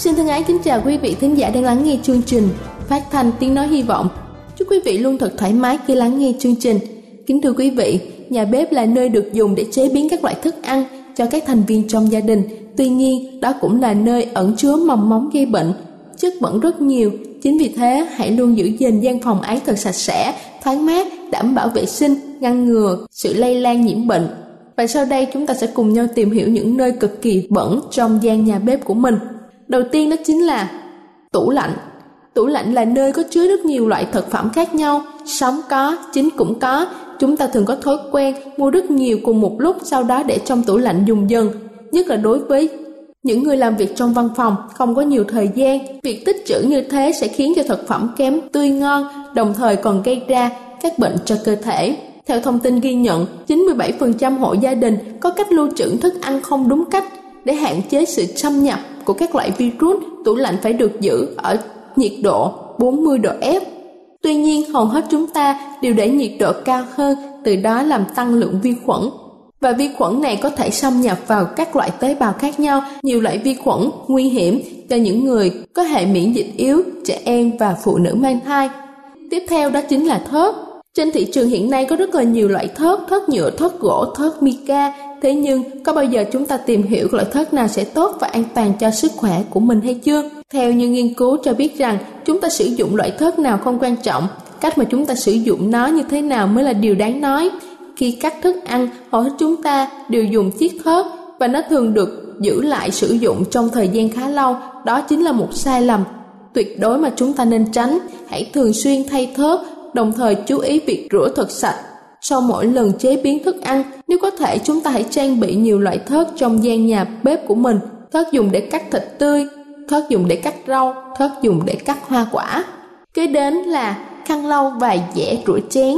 Xin thân ái kính chào quý vị thính giả đang lắng nghe chương trình Phát thanh tiếng nói hy vọng. Chúc quý vị luôn thật thoải mái khi lắng nghe chương trình. Kính thưa quý vị, nhà bếp là nơi được dùng để chế biến các loại thức ăn cho các thành viên trong gia đình. Tuy nhiên, đó cũng là nơi ẩn chứa mầm móng gây bệnh. Chất bẩn rất nhiều, chính vì thế hãy luôn giữ gìn gian phòng ấy thật sạch sẽ, thoáng mát, đảm bảo vệ sinh, ngăn ngừa sự lây lan nhiễm bệnh. Và sau đây chúng ta sẽ cùng nhau tìm hiểu những nơi cực kỳ bẩn trong gian nhà bếp của mình. Đầu tiên đó chính là tủ lạnh. Tủ lạnh là nơi có chứa rất nhiều loại thực phẩm khác nhau, sống có, chín cũng có. Chúng ta thường có thói quen mua rất nhiều cùng một lúc sau đó để trong tủ lạnh dùng dần, nhất là đối với những người làm việc trong văn phòng không có nhiều thời gian, việc tích trữ như thế sẽ khiến cho thực phẩm kém tươi ngon, đồng thời còn gây ra các bệnh cho cơ thể. Theo thông tin ghi nhận, 97% hộ gia đình có cách lưu trữ thức ăn không đúng cách để hạn chế sự xâm nhập của các loại virus, tủ lạnh phải được giữ ở nhiệt độ 40 độ F. Tuy nhiên, hầu hết chúng ta đều để nhiệt độ cao hơn, từ đó làm tăng lượng vi khuẩn. Và vi khuẩn này có thể xâm nhập vào các loại tế bào khác nhau, nhiều loại vi khuẩn nguy hiểm cho những người có hệ miễn dịch yếu, trẻ em và phụ nữ mang thai. Tiếp theo đó chính là thớt. Trên thị trường hiện nay có rất là nhiều loại thớt, thớt nhựa, thớt gỗ, thớt mica, Thế nhưng, có bao giờ chúng ta tìm hiểu loại thớt nào sẽ tốt và an toàn cho sức khỏe của mình hay chưa? Theo như nghiên cứu cho biết rằng, chúng ta sử dụng loại thớt nào không quan trọng, cách mà chúng ta sử dụng nó như thế nào mới là điều đáng nói. Khi cắt thức ăn, hầu hết chúng ta đều dùng chiếc thớt và nó thường được giữ lại sử dụng trong thời gian khá lâu, đó chính là một sai lầm. Tuyệt đối mà chúng ta nên tránh, hãy thường xuyên thay thớt, đồng thời chú ý việc rửa thật sạch sau mỗi lần chế biến thức ăn, nếu có thể chúng ta hãy trang bị nhiều loại thớt trong gian nhà bếp của mình. Thớt dùng để cắt thịt tươi, thớt dùng để cắt rau, thớt dùng để cắt hoa quả. Kế đến là khăn lau và dẻ rửa chén.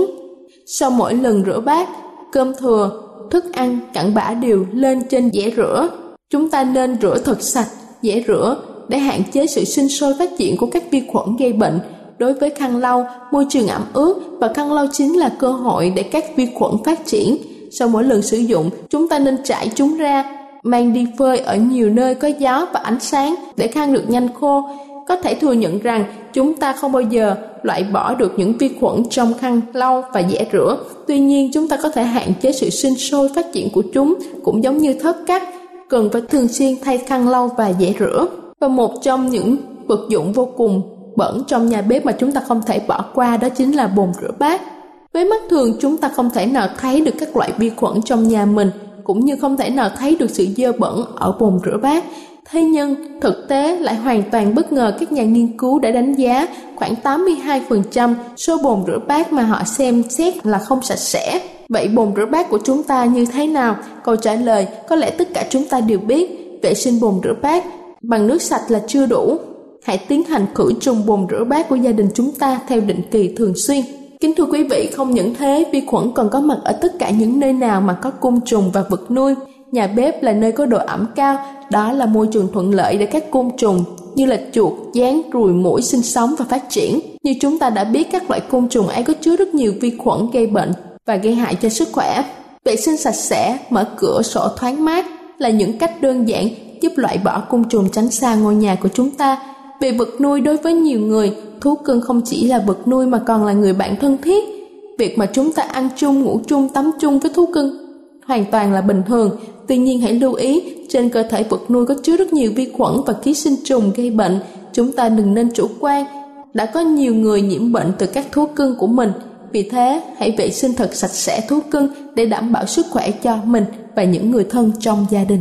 Sau mỗi lần rửa bát, cơm thừa, thức ăn cặn bã đều lên trên dẻ rửa. Chúng ta nên rửa thật sạch, dẻ rửa để hạn chế sự sinh sôi phát triển của các vi khuẩn gây bệnh Đối với khăn lau, môi trường ẩm ướt và khăn lau chính là cơ hội để các vi khuẩn phát triển. Sau mỗi lần sử dụng, chúng ta nên trải chúng ra, mang đi phơi ở nhiều nơi có gió và ánh sáng để khăn được nhanh khô. Có thể thừa nhận rằng chúng ta không bao giờ loại bỏ được những vi khuẩn trong khăn lau và dễ rửa. Tuy nhiên, chúng ta có thể hạn chế sự sinh sôi phát triển của chúng, cũng giống như thớt cắt, cần phải thường xuyên thay khăn lau và dễ rửa. Và một trong những vật dụng vô cùng bẩn trong nhà bếp mà chúng ta không thể bỏ qua đó chính là bồn rửa bát. Với mắt thường chúng ta không thể nào thấy được các loại vi khuẩn trong nhà mình cũng như không thể nào thấy được sự dơ bẩn ở bồn rửa bát. Thế nhưng, thực tế lại hoàn toàn bất ngờ các nhà nghiên cứu đã đánh giá khoảng 82% số bồn rửa bát mà họ xem xét là không sạch sẽ. Vậy bồn rửa bát của chúng ta như thế nào? Câu trả lời có lẽ tất cả chúng ta đều biết. Vệ sinh bồn rửa bát bằng nước sạch là chưa đủ hãy tiến hành khử trùng bồn rửa bát của gia đình chúng ta theo định kỳ thường xuyên. Kính thưa quý vị, không những thế, vi khuẩn còn có mặt ở tất cả những nơi nào mà có côn trùng và vật nuôi. Nhà bếp là nơi có độ ẩm cao, đó là môi trường thuận lợi để các côn trùng như là chuột, gián, ruồi, muỗi sinh sống và phát triển. Như chúng ta đã biết các loại côn trùng ấy có chứa rất nhiều vi khuẩn gây bệnh và gây hại cho sức khỏe. Vệ sinh sạch sẽ, mở cửa sổ thoáng mát là những cách đơn giản giúp loại bỏ côn trùng tránh xa ngôi nhà của chúng ta. Về vật nuôi đối với nhiều người, thú cưng không chỉ là vật nuôi mà còn là người bạn thân thiết. Việc mà chúng ta ăn chung, ngủ chung, tắm chung với thú cưng hoàn toàn là bình thường. Tuy nhiên hãy lưu ý, trên cơ thể vật nuôi có chứa rất nhiều vi khuẩn và ký sinh trùng gây bệnh. Chúng ta đừng nên chủ quan. Đã có nhiều người nhiễm bệnh từ các thú cưng của mình. Vì thế, hãy vệ sinh thật sạch sẽ thú cưng để đảm bảo sức khỏe cho mình và những người thân trong gia đình.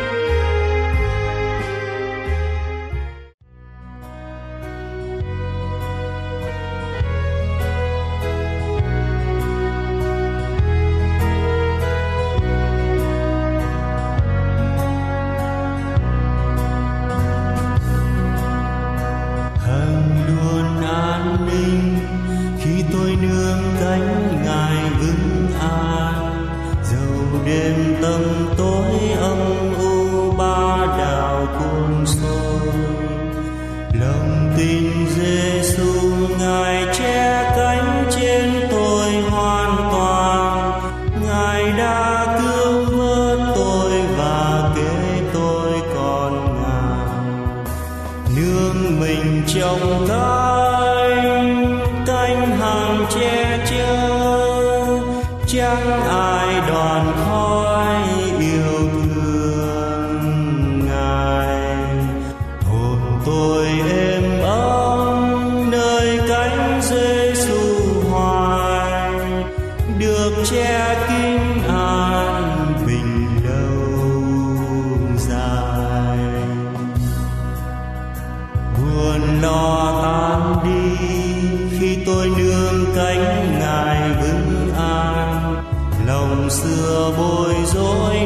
đêm tâm tối âm u ba đạo cuốn sôi. Lòng tin Giêsu buồn lo tan đi, khi tôi nương cánh ngài vững an, lòng xưa bồi dối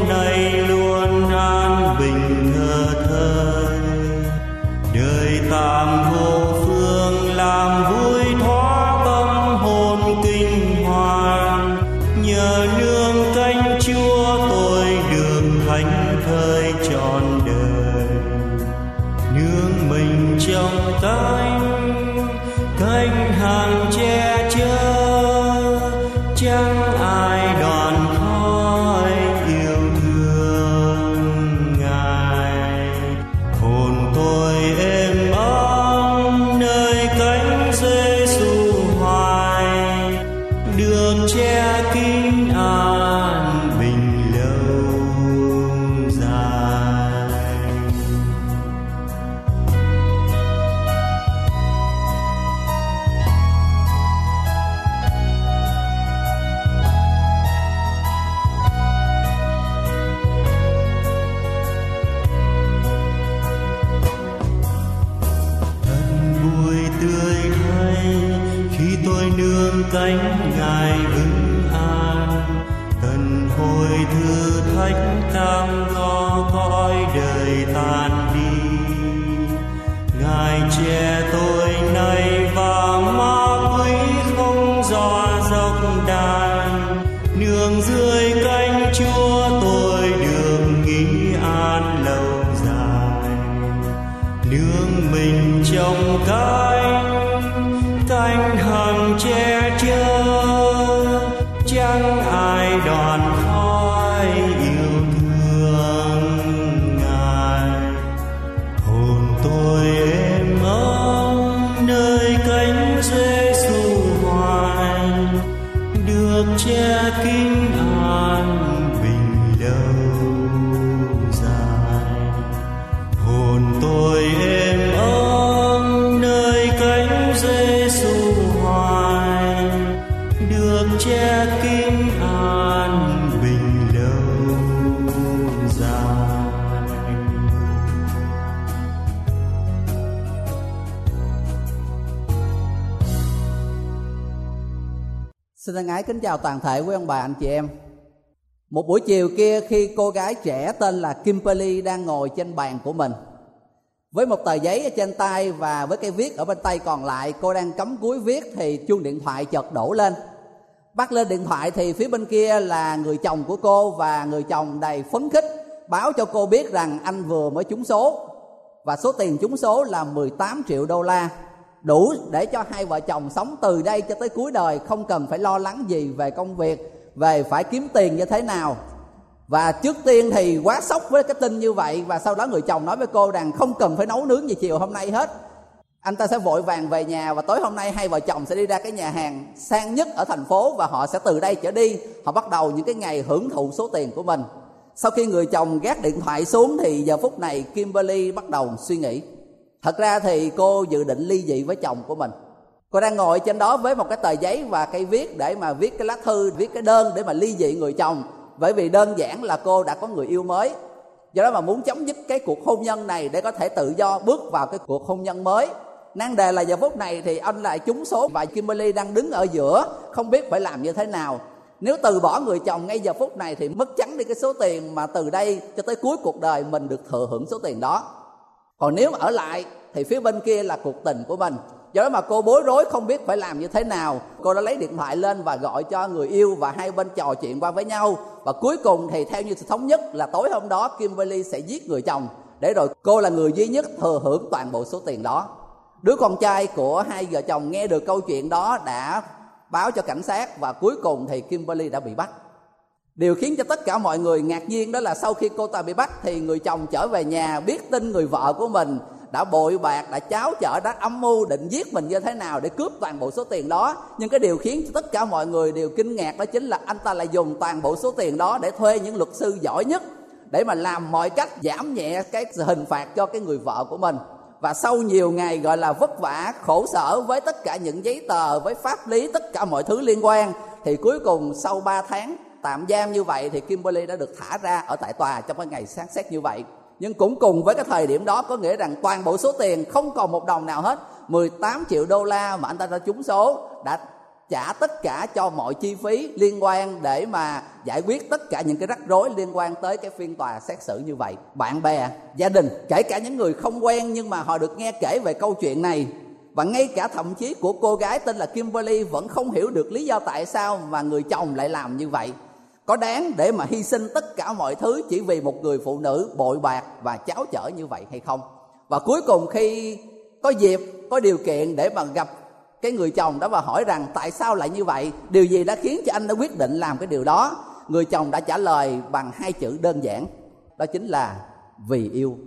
đoàn khói yêu thương kính chào toàn thể quý ông bà, anh chị em. Một buổi chiều kia khi cô gái trẻ tên là Kimberly đang ngồi trên bàn của mình. Với một tờ giấy ở trên tay và với cái viết ở bên tay còn lại, Cô đang cắm cúi viết thì chuông điện thoại chợt đổ lên. Bắt lên điện thoại thì phía bên kia là người chồng của cô Và người chồng đầy phấn khích, Báo cho cô biết rằng anh vừa mới trúng số. Và số tiền trúng số là 18 triệu đô la đủ để cho hai vợ chồng sống từ đây cho tới cuối đời, không cần phải lo lắng gì về công việc, về phải kiếm tiền như thế nào. Và trước tiên thì quá sốc với cái tin như vậy, và sau đó người chồng nói với cô rằng không cần phải nấu nướng gì chiều hôm nay hết. Anh ta sẽ vội vàng về nhà và tối hôm nay hai vợ chồng sẽ đi ra cái nhà hàng sang nhất ở thành phố và họ sẽ từ đây trở đi. Họ bắt đầu những cái ngày hưởng thụ số tiền của mình. Sau khi người chồng gác điện thoại xuống thì giờ phút này Kimberly bắt đầu suy nghĩ thật ra thì cô dự định ly dị với chồng của mình. Cô đang ngồi trên đó với một cái tờ giấy và cây viết để mà viết cái lá thư, viết cái đơn để mà ly dị người chồng. Bởi vì đơn giản là cô đã có người yêu mới. Do đó mà muốn chấm dứt cái cuộc hôn nhân này để có thể tự do bước vào cái cuộc hôn nhân mới. Nan đề là giờ phút này thì anh lại trúng số và Kimberly đang đứng ở giữa, không biết phải làm như thế nào. Nếu từ bỏ người chồng ngay giờ phút này thì mất trắng đi cái số tiền mà từ đây cho tới cuối cuộc đời mình được thừa hưởng số tiền đó còn nếu ở lại, thì phía bên kia là cuộc tình của mình. Do đó mà cô bối rối không biết phải làm như thế nào. Cô đã lấy điện thoại lên và gọi cho người yêu và hai bên trò chuyện qua với nhau. Và cuối cùng thì theo như sự thống nhất là tối hôm đó Kimberly sẽ giết người chồng. Để rồi cô là người duy nhất thừa hưởng toàn bộ số tiền đó. Đứa con trai của hai vợ chồng nghe được câu chuyện đó đã báo cho cảnh sát và cuối cùng thì Kimberly đã bị bắt. Điều khiến cho tất cả mọi người ngạc nhiên đó là sau khi cô ta bị bắt thì người chồng trở về nhà biết tin người vợ của mình đã bội bạc, đã cháo chở, đã âm mưu định giết mình như thế nào để cướp toàn bộ số tiền đó. Nhưng cái điều khiến cho tất cả mọi người đều kinh ngạc đó chính là anh ta lại dùng toàn bộ số tiền đó để thuê những luật sư giỏi nhất để mà làm mọi cách giảm nhẹ cái hình phạt cho cái người vợ của mình và sau nhiều ngày gọi là vất vả khổ sở với tất cả những giấy tờ với pháp lý tất cả mọi thứ liên quan thì cuối cùng sau 3 tháng tạm giam như vậy thì Kimberly đã được thả ra ở tại tòa trong cái ngày sáng xét như vậy. Nhưng cũng cùng với cái thời điểm đó, có nghĩa rằng toàn bộ số tiền không còn một đồng nào hết 18 triệu đô la mà anh ta đã trúng số, đã trả tất cả cho mọi chi phí liên quan để mà giải quyết tất cả những cái rắc rối liên quan tới cái phiên tòa xét xử như vậy. Bạn bè, gia đình, kể cả những người không quen nhưng mà họ được nghe kể về câu chuyện này. Và ngay cả thậm chí của cô gái tên là Kimberly vẫn không hiểu được lý do tại sao mà người chồng lại làm như vậy có đáng để mà hy sinh tất cả mọi thứ chỉ vì một người phụ nữ bội bạc và cháo chở như vậy hay không? Và cuối cùng khi có dịp, có điều kiện để mà gặp cái người chồng đó và hỏi rằng tại sao lại như vậy, điều gì đã khiến cho anh đã quyết định làm cái điều đó? Người chồng đã trả lời bằng hai chữ đơn giản, đó chính là vì yêu.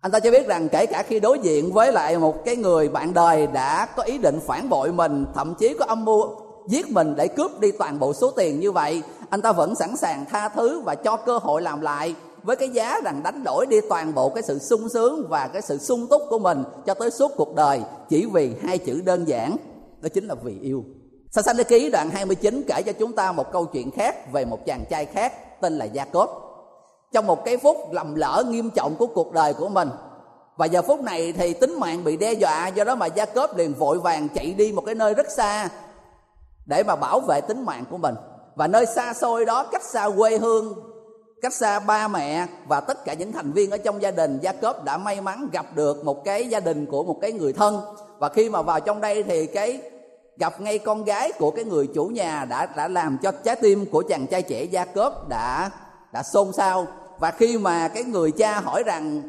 Anh ta cho biết rằng kể cả khi đối diện với lại một cái người bạn đời đã có ý định phản bội mình, thậm chí có âm mưu giết mình để cướp đi toàn bộ số tiền như vậy anh ta vẫn sẵn sàng tha thứ và cho cơ hội làm lại với cái giá rằng đánh đổi đi toàn bộ cái sự sung sướng và cái sự sung túc của mình cho tới suốt cuộc đời chỉ vì hai chữ đơn giản, đó chính là vì yêu Sa sanh Đế Ký đoạn 29 kể cho chúng ta một câu chuyện khác về một chàng trai khác tên là Gia Cốp. Trong một cái phút lầm lỡ nghiêm trọng của cuộc đời của mình, và giờ phút này thì tính mạng bị đe dọa, do đó mà Gia Cốp liền vội vàng chạy đi một cái nơi rất xa để mà bảo vệ tính mạng của mình. Và nơi xa xôi đó, cách xa quê hương, cách xa ba mẹ và tất cả những thành viên ở trong gia đình gia cốp đã may mắn gặp được một cái gia đình của một cái người thân. Và khi mà vào trong đây thì cái gặp ngay con gái của cái người chủ nhà đã đã làm cho trái tim của chàng trai trẻ gia cốp đã đã xôn xao. Và khi mà cái người cha hỏi rằng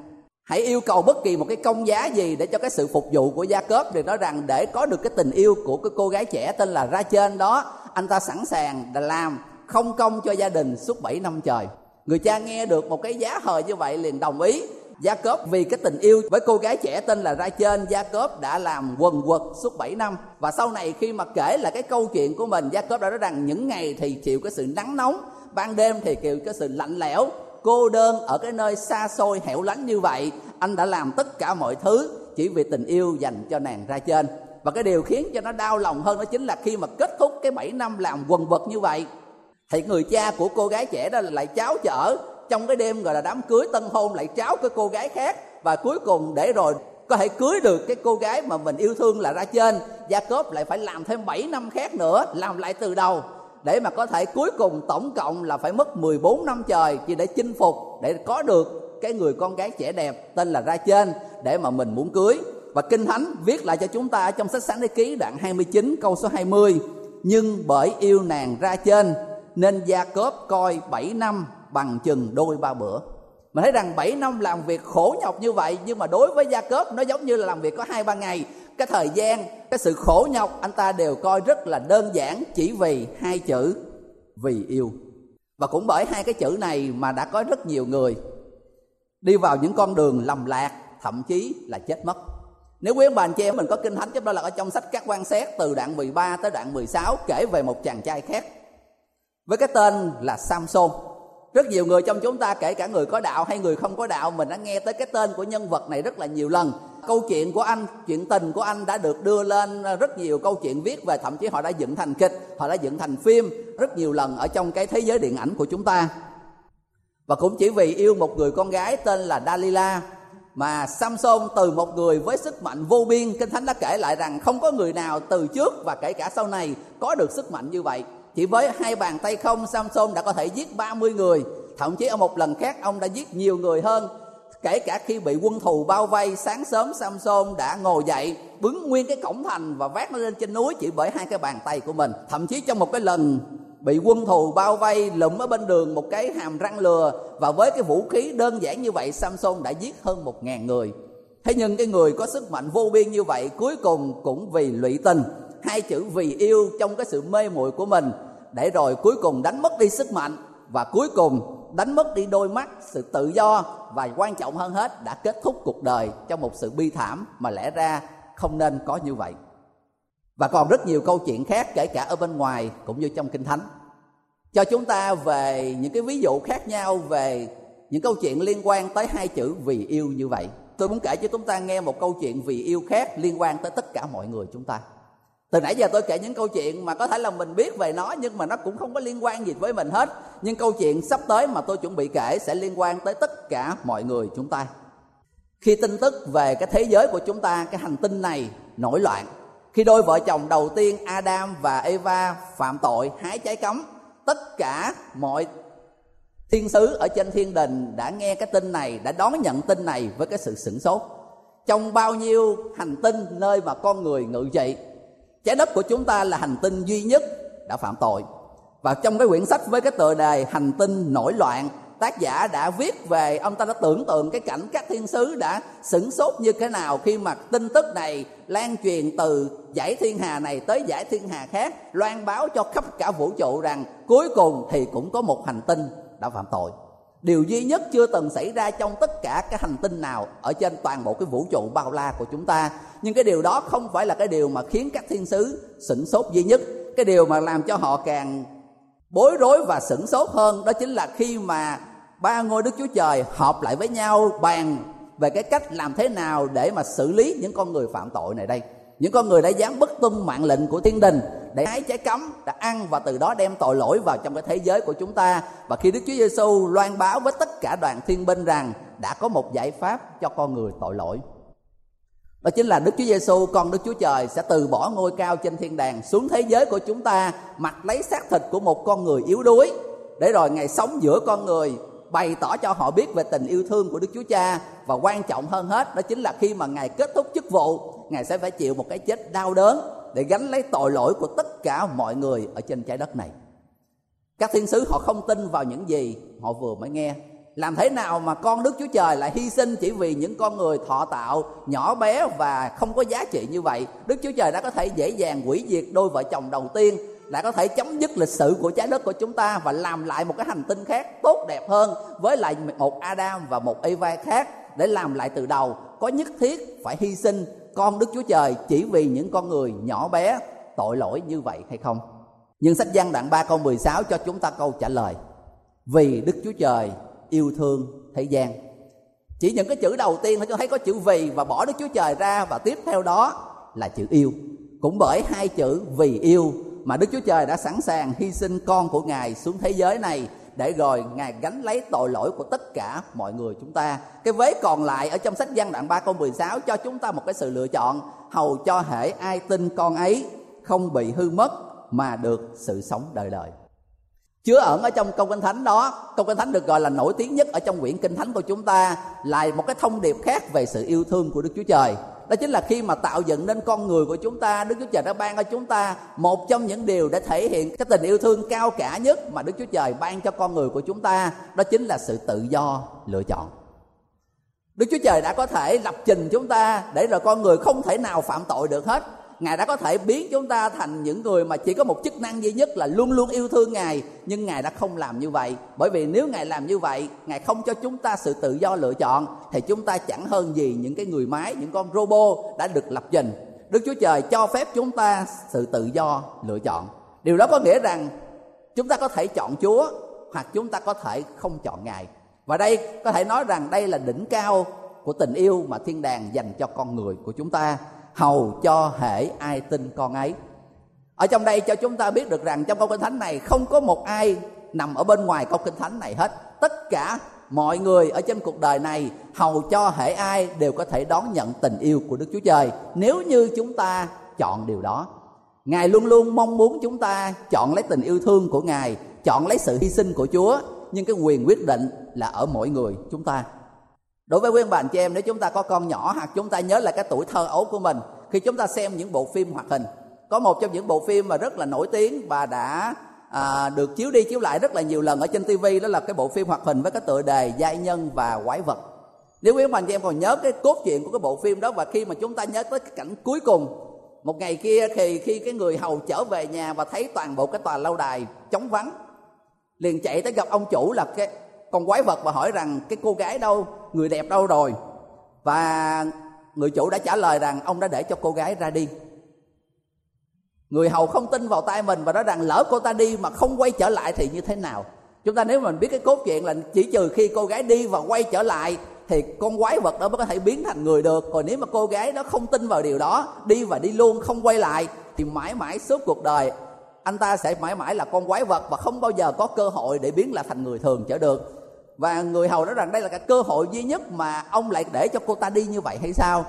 hãy yêu cầu bất kỳ một cái công giá gì để cho cái sự phục vụ của gia cốp thì nói rằng để có được cái tình yêu của cái cô gái trẻ tên là ra trên đó anh ta sẵn sàng làm không công cho gia đình suốt 7 năm trời. Người cha nghe được một cái giá hời như vậy liền đồng ý. Gia Cốp vì cái tình yêu với cô gái trẻ tên là Ra Trên, Gia Cốp đã làm quần quật suốt 7 năm. Và sau này khi mà kể là cái câu chuyện của mình, Gia Cốp đã nói rằng những ngày thì chịu cái sự nắng nóng, ban đêm thì chịu cái sự lạnh lẽo, cô đơn ở cái nơi xa xôi hẻo lánh như vậy, anh đã làm tất cả mọi thứ chỉ vì tình yêu dành cho nàng Ra Trên. Và cái điều khiến cho nó đau lòng hơn đó chính là khi mà kết thúc cái 7 năm làm quần vật như vậy thì người cha của cô gái trẻ đó lại cháo chở. Trong cái đêm gọi là đám cưới tân hôn lại tráo cái cô gái khác. Và cuối cùng để rồi có thể cưới được cái cô gái mà mình yêu thương là ra trên. Gia cốp lại phải làm thêm 7 năm khác nữa làm lại từ đầu để mà có thể cuối cùng tổng cộng là phải mất 14 năm trời chỉ để chinh phục, để có được cái người con gái trẻ đẹp tên là ra trên để mà mình muốn cưới. Và Kinh Thánh viết lại cho chúng ta trong sách Sáng Thế Ký đoạn 29 câu số 20 Nhưng bởi yêu nàng ra trên nên Gia Cốp coi 7 năm bằng chừng đôi ba bữa. Mình thấy rằng 7 năm làm việc khổ nhọc như vậy nhưng mà đối với gia cốp nó giống như là làm việc có hai ba ngày cái thời gian, cái sự khổ nhọc, anh ta đều coi rất là đơn giản chỉ vì hai chữ vì yêu. Và cũng bởi hai cái chữ này mà đã có rất nhiều người đi vào những con đường lầm lạc, thậm chí là chết mất. Nếu quý ông bà anh chị em mình có kinh thánh chấp đó là ở trong sách các quan xét từ đoạn 13 tới đoạn 16 kể về một chàng trai khác với cái tên là Samson. Rất nhiều người trong chúng ta, kể cả người có đạo hay người không có đạo, mình đã nghe tới cái tên của nhân vật này rất là nhiều lần câu chuyện của anh, chuyện tình của anh đã được đưa lên rất nhiều câu chuyện viết về thậm chí họ đã dựng thành kịch, họ đã dựng thành phim rất nhiều lần ở trong cái thế giới điện ảnh của chúng ta. Và cũng chỉ vì yêu một người con gái tên là Dalila mà Samson từ một người với sức mạnh vô biên, kinh thánh đã kể lại rằng không có người nào từ trước và kể cả sau này có được sức mạnh như vậy. Chỉ với hai bàn tay không, Samson đã có thể giết 30 người. Thậm chí ở một lần khác, ông đã giết nhiều người hơn kể cả khi bị quân thù bao vây, sáng sớm Samson đã ngồi dậy bứng nguyên cái cổng thành và vác nó lên trên núi chỉ bởi hai cái bàn tay của mình. Thậm chí trong một cái lần bị quân thù bao vây, lụm ở bên đường một cái hàm răng lừa và với cái vũ khí đơn giản như vậy, Samson đã giết hơn một ngàn người. Thế nhưng cái người có sức mạnh vô biên như vậy cuối cùng cũng vì lụy tình. Hai chữ vì yêu trong cái sự mê muội của mình để rồi cuối cùng đánh mất đi sức mạnh và cuối cùng đánh mất đi đôi mắt, sự tự do và quan trọng hơn hết đã kết thúc cuộc đời trong một sự bi thảm mà lẽ ra không nên có như vậy. Và còn rất nhiều câu chuyện khác kể cả ở bên ngoài cũng như trong kinh thánh. Cho chúng ta về những cái ví dụ khác nhau về những câu chuyện liên quan tới hai chữ vì yêu như vậy. Tôi muốn kể cho chúng ta nghe một câu chuyện vì yêu khác liên quan tới tất cả mọi người chúng ta từ nãy giờ tôi kể những câu chuyện mà có thể là mình biết về nó, nhưng mà nó cũng không có liên quan gì với mình hết. Nhưng câu chuyện sắp tới mà tôi chuẩn bị kể sẽ liên quan tới tất cả mọi người chúng ta. Khi tin tức về cái thế giới của chúng ta, cái hành tinh này nổi loạn, khi đôi vợ chồng đầu tiên Adam và Eva phạm tội, hái trái cấm, tất cả mọi thiên sứ ở trên thiên đình đã nghe cái tin này, đã đón nhận tin này với cái sự sửng sốt. Trong bao nhiêu hành tinh, nơi mà con người ngự trị trái đất của chúng ta là hành tinh duy nhất đã phạm tội. Và trong cái quyển sách với cái tựa đề hành tinh nổi loạn, tác giả đã viết về, ông ta đã tưởng tượng cái cảnh các thiên sứ đã sửng sốt như thế nào khi mà tin tức này lan truyền từ giải thiên hà này tới giải thiên hà khác, loan báo cho khắp cả vũ trụ rằng cuối cùng thì cũng có một hành tinh đã phạm tội. Điều duy nhất chưa từng xảy ra trong tất cả các hành tinh nào ở trên toàn bộ cái vũ trụ bao la của chúng ta nhưng cái điều đó không phải là cái điều mà khiến các thiên sứ sửng sốt duy nhất. Cái điều mà làm cho họ càng bối rối và sửng sốt hơn, đó chính là khi mà ba ngôi đức chúa trời họp lại với nhau bàn về cái cách làm thế nào để mà xử lý những con người phạm tội này đây. Những con người đã dám bất tuân mạng lệnh của thiên đình để hái trái cấm, đã ăn và từ đó đem tội lỗi vào trong cái thế giới của chúng ta. Và khi Đức Chúa Giêsu loan báo với tất cả đoàn thiên binh rằng đã có một giải pháp cho con người tội lỗi đó chính là Đức Chúa Giêsu con Đức Chúa Trời, sẽ từ bỏ ngôi cao trên thiên đàng xuống thế giới của chúng ta, mặc lấy xác thịt của một con người yếu đuối, để rồi ngày sống giữa con người, bày tỏ cho họ biết về tình yêu thương của Đức Chúa Cha. Và quan trọng hơn hết, đó chính là khi mà ngài kết thúc chức vụ, ngài sẽ phải chịu một cái chết đau đớn để gánh lấy tội lỗi của tất cả mọi người ở trên trái đất này. Các thiên sứ họ không tin vào những gì họ vừa mới nghe làm thế nào mà con đức chúa trời lại hy sinh chỉ vì những con người thọ tạo nhỏ bé và không có giá trị như vậy? Đức chúa trời đã có thể dễ dàng hủy diệt đôi vợ chồng đầu tiên, đã có thể chấm dứt lịch sử của trái đất của chúng ta và làm lại một cái hành tinh khác tốt đẹp hơn với lại một Adam và một Eva khác để làm lại từ đầu. Có nhất thiết phải hy sinh con đức chúa trời chỉ vì những con người nhỏ bé tội lỗi như vậy hay không? Nhưng sách văn đoạn 3 câu 16 cho chúng ta câu trả lời. Vì đức chúa trời yêu thương thế gian. Chỉ những cái chữ đầu tiên thôi cho thấy có chữ vì và bỏ đức chúa trời ra và tiếp theo đó là chữ yêu. Cũng bởi hai chữ vì yêu mà đức chúa trời đã sẵn sàng hy sinh con của ngài xuống thế giới này để rồi ngài gánh lấy tội lỗi của tất cả mọi người chúng ta. Cái vế còn lại ở trong sách văn đoạn 3 câu 16 cho chúng ta một cái sự lựa chọn. Hầu cho hệ ai tin con ấy không bị hư mất mà được sự sống đời đời chứa ẩn ở trong câu kinh thánh đó. Câu kinh thánh được gọi là nổi tiếng nhất ở trong quyển kinh thánh của chúng ta, là một cái thông điệp khác về sự yêu thương của đức chúa trời. Đó chính là khi mà tạo dựng nên con người của chúng ta, đức chúa trời đã ban cho chúng ta một trong những điều để thể hiện cái tình yêu thương cao cả nhất mà đức chúa trời ban cho con người của chúng ta, đó chính là sự tự do lựa chọn. Đức chúa trời đã có thể lập trình chúng ta để rồi con người không thể nào phạm tội được hết ngài đã có thể biến chúng ta thành những người mà chỉ có một chức năng duy nhất là luôn luôn yêu thương ngài. Nhưng ngài đã không làm như vậy. Bởi vì nếu ngài làm như vậy, ngài không cho chúng ta sự tự do lựa chọn, thì chúng ta chẳng hơn gì những cái người máy, những con robot đã được lập trình. Đức chúa trời cho phép chúng ta sự tự do lựa chọn. Điều đó có nghĩa rằng chúng ta có thể chọn chúa, hoặc chúng ta có thể không chọn ngài. Và đây có thể nói rằng đây là đỉnh cao của tình yêu mà thiên đàng dành cho con người của chúng ta hầu cho hệ ai tin con ấy. Ở trong đây cho chúng ta biết được rằng trong câu kinh thánh này không có một ai nằm ở bên ngoài câu kinh thánh này hết. Tất cả mọi người ở trên cuộc đời này, hầu cho hệ ai đều có thể đón nhận tình yêu của đức chúa trời, nếu như chúng ta chọn điều đó. Ngài luôn luôn mong muốn chúng ta chọn lấy tình yêu thương của ngài, chọn lấy sự hy sinh của chúa, nhưng cái quyền quyết định là ở mỗi người chúng ta đối với quý ông bà anh chị em nếu chúng ta có con nhỏ hoặc chúng ta nhớ lại cái tuổi thơ ấu của mình khi chúng ta xem những bộ phim hoạt hình có một trong những bộ phim mà rất là nổi tiếng và đã à, được chiếu đi chiếu lại rất là nhiều lần ở trên tivi đó là cái bộ phim hoạt hình với cái tựa đề giai nhân và quái vật. Nếu quý ông bà anh chị em còn nhớ cái cốt truyện của cái bộ phim đó và khi mà chúng ta nhớ tới cái cảnh cuối cùng một ngày kia thì khi cái người hầu trở về nhà và thấy toàn bộ cái tòa lâu đài trống vắng liền chạy tới gặp ông chủ là cái con quái vật và hỏi rằng, cái cô gái đâu? Người đẹp đâu rồi? Và người chủ đã trả lời rằng, ông đã để cho cô gái ra đi. Người hầu không tin vào tay mình và nói rằng, lỡ cô ta đi mà không quay trở lại thì như thế nào? Chúng ta nếu mình biết cái cốt truyện là chỉ trừ khi cô gái đi và quay trở lại thì con quái vật đó mới có thể biến thành người được. Còn nếu mà cô gái đó không tin vào điều đó, đi và đi luôn, không quay lại thì mãi mãi suốt cuộc đời anh ta sẽ mãi mãi là con quái vật và không bao giờ có cơ hội để biến là thành người thường trở được. Và người hầu nói rằng đây là cái cơ hội duy nhất mà ông lại để cho cô ta đi như vậy hay sao?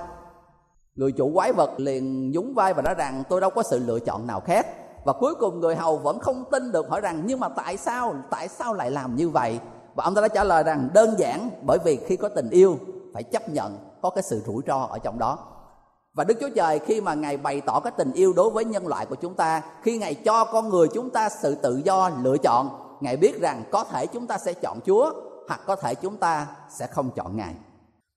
Người chủ quái vật liền nhún vai và nói rằng, tôi đâu có sự lựa chọn nào khác. Và cuối cùng người hầu vẫn không tin được, hỏi rằng, nhưng mà tại sao tại sao lại làm như vậy? Và ông ta đã trả lời rằng, đơn giản bởi vì khi có tình yêu, phải chấp nhận có cái sự rủi ro ở trong đó và Đức Chúa Trời, khi mà Ngài bày tỏ cái tình yêu đối với nhân loại của chúng ta, Khi Ngài cho con người chúng ta sự tự do lựa chọn, Ngài biết rằng có thể chúng ta sẽ chọn Chúa, hoặc có thể chúng ta sẽ không chọn ngài.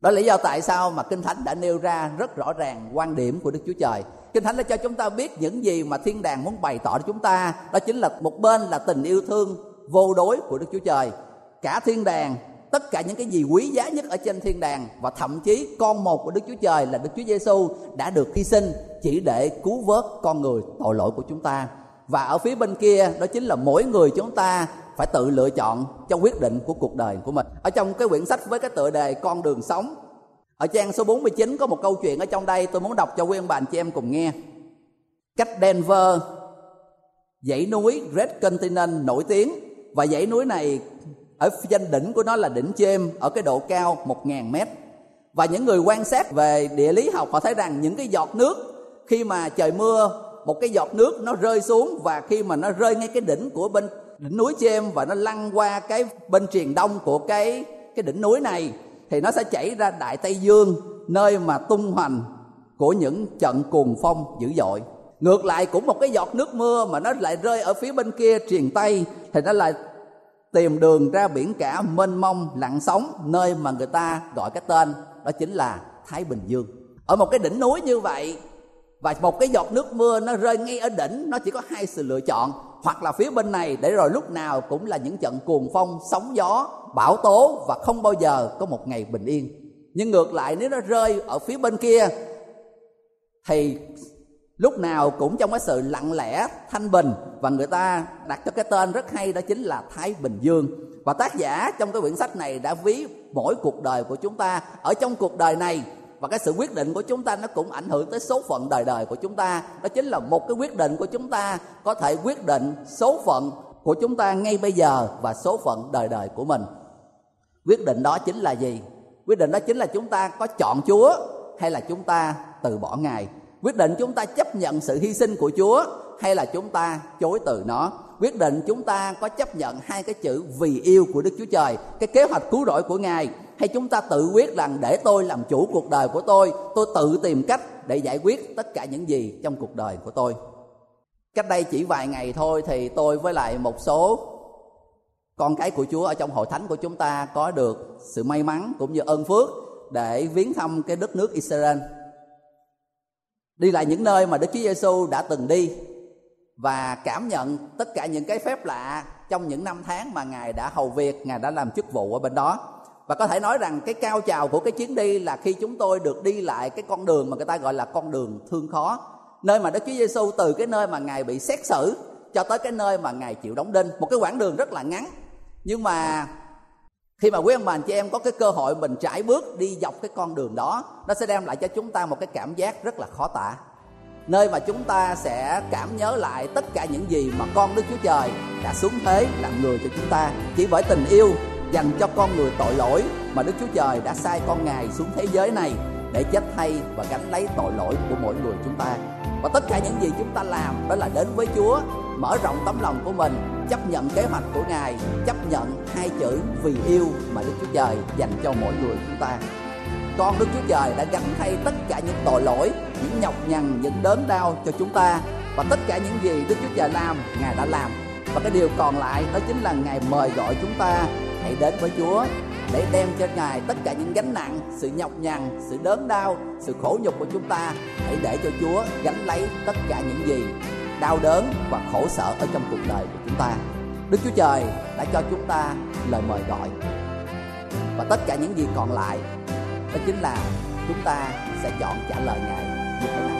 Đó là lý do tại sao mà kinh thánh đã nêu ra rất rõ ràng quan điểm của đức chúa trời. Kinh thánh đã cho chúng ta biết những gì mà thiên đàng muốn bày tỏ cho chúng ta. Đó chính là một bên là tình yêu thương vô đối của đức chúa trời. Cả thiên đàng tất cả những cái gì quý giá nhất ở trên thiên đàng và thậm chí con một của Đức Chúa Trời là Đức Chúa Giêsu đã được hy sinh chỉ để cứu vớt con người tội lỗi của chúng ta. Và ở phía bên kia, đó chính là mỗi người chúng ta phải tự lựa chọn trong quyết định của cuộc đời của mình ở trong cái quyển sách với cái tựa đề con đường sống, ở trang số 49 có một câu chuyện ở trong đây, tôi muốn đọc cho quý ông bà anh chị em cùng nghe cách Denver, dãy núi Red Continent nổi tiếng, và dãy núi này ở danh đỉnh của nó là đỉnh Chêm ở cái độ cao 1.000 mét. Và những người quan sát về địa lý học, họ thấy rằng những cái giọt nước, khi mà trời mưa, một cái giọt nước nó rơi xuống và khi mà nó rơi ngay cái đỉnh của bên đỉnh núi Chêm và nó lăn qua cái bên truyền đông của cái cái đỉnh núi này, thì nó sẽ chảy ra đại tây dương, nơi mà tung hoành của những trận cuồng phong dữ dội. Ngược lại, cũng một cái giọt nước mưa mà nó lại rơi ở phía bên kia truyền tây, thì nó lại tìm đường ra biển cả mênh mông lặng sóng, nơi mà người ta gọi cái tên, đó chính là thái bình dương. Ở một cái đỉnh núi như vậy, và một cái giọt nước mưa nó rơi ngay ở đỉnh, nó chỉ có hai sự lựa chọn, hoặc là phía bên này, để rồi lúc nào cũng là những trận cuồng phong, sóng gió, bão tố, và không bao giờ có một ngày bình yên. Nhưng ngược lại, nếu nó rơi ở phía bên kia, thì lúc nào cũng trong cái sự lặng lẽ, thanh bình. Và người ta đặt cho cái tên rất hay đó chính là thái bình dương. Và tác giả trong cái quyển sách này đã ví mỗi cuộc đời của chúng ta ở trong cuộc đời này. Và cái sự quyết định của chúng ta nó cũng ảnh hưởng tới số phận đời đời của chúng ta. Đó chính là một cái quyết định của chúng ta có thể quyết định số phận của chúng ta ngay bây giờ và số phận đời đời của mình. Quyết định đó chính là gì? Quyết định đó chính là chúng ta có chọn chúa hay là chúng ta từ bỏ ngài? Quyết định chúng ta chấp nhận sự hy sinh của chúa hay là chúng ta chối từ nó? Quyết định chúng ta có chấp nhận hai cái chữ vì yêu của đức chúa trời, cái kế hoạch cứu rỗi của ngài, hay chúng ta tự quyết rằng để tôi làm chủ cuộc đời của tôi tôi tự tìm cách để giải quyết tất cả những gì trong cuộc đời của tôi? Cách đây chỉ vài ngày thôi thì tôi với lại một số con cái của chúa ở trong hội thánh của chúng ta có được sự may mắn cũng như ơn phước để viếng thăm cái đất nước israel đi lại những nơi mà đức chúa giêsu đã từng đi và cảm nhận tất cả những cái phép lạ trong những năm tháng mà ngài đã hầu việc, ngài đã làm chức vụ ở bên đó. Và có thể nói rằng cái cao trào của cái chuyến đi là khi chúng tôi được đi lại cái con đường mà người ta gọi là con đường thương khó, nơi mà Đức Chúa Giêsu từ cái nơi mà ngài bị xét xử cho tới cái nơi mà ngài chịu đóng đinh. Một cái quãng đường rất là ngắn, nhưng mà khi mà quý ông bà anh chị em có cái cơ hội mình trải bước đi dọc cái con đường đó, nó sẽ đem lại cho chúng ta một cái cảm giác rất là khó tả nơi mà chúng ta sẽ cảm nhớ lại tất cả những gì mà con Đức Chúa Trời đã xuống thế làm người cho chúng ta chỉ bởi tình yêu dành cho con người tội lỗi mà Đức Chúa Trời đã sai con Ngài xuống thế giới này để chết thay và gánh lấy tội lỗi của mỗi người chúng ta. Và tất cả những gì chúng ta làm đó là đến với Chúa, mở rộng tấm lòng của mình, chấp nhận kế hoạch của Ngài, chấp nhận hai chữ vì yêu mà Đức Chúa Trời dành cho mỗi người chúng ta. Con Đức Chúa Trời đã gánh thay tất cả những tội lỗi, những nhọc nhằn, những đớn đau cho chúng ta và tất cả những gì Đức Chúa Trời làm, Ngài đã làm. Và cái điều còn lại đó chính là Ngài mời gọi chúng ta hãy đến với Chúa để đem cho Ngài tất cả những gánh nặng, sự nhọc nhằn, sự đớn đau, sự khổ nhục của chúng ta. Hãy để cho Chúa gánh lấy tất cả những gì đau đớn và khổ sở ở trong cuộc đời của chúng ta. Đức Chúa Trời đã cho chúng ta lời mời gọi. Và tất cả những gì còn lại đó chính là chúng ta sẽ chọn trả lời Ngài như thế nào.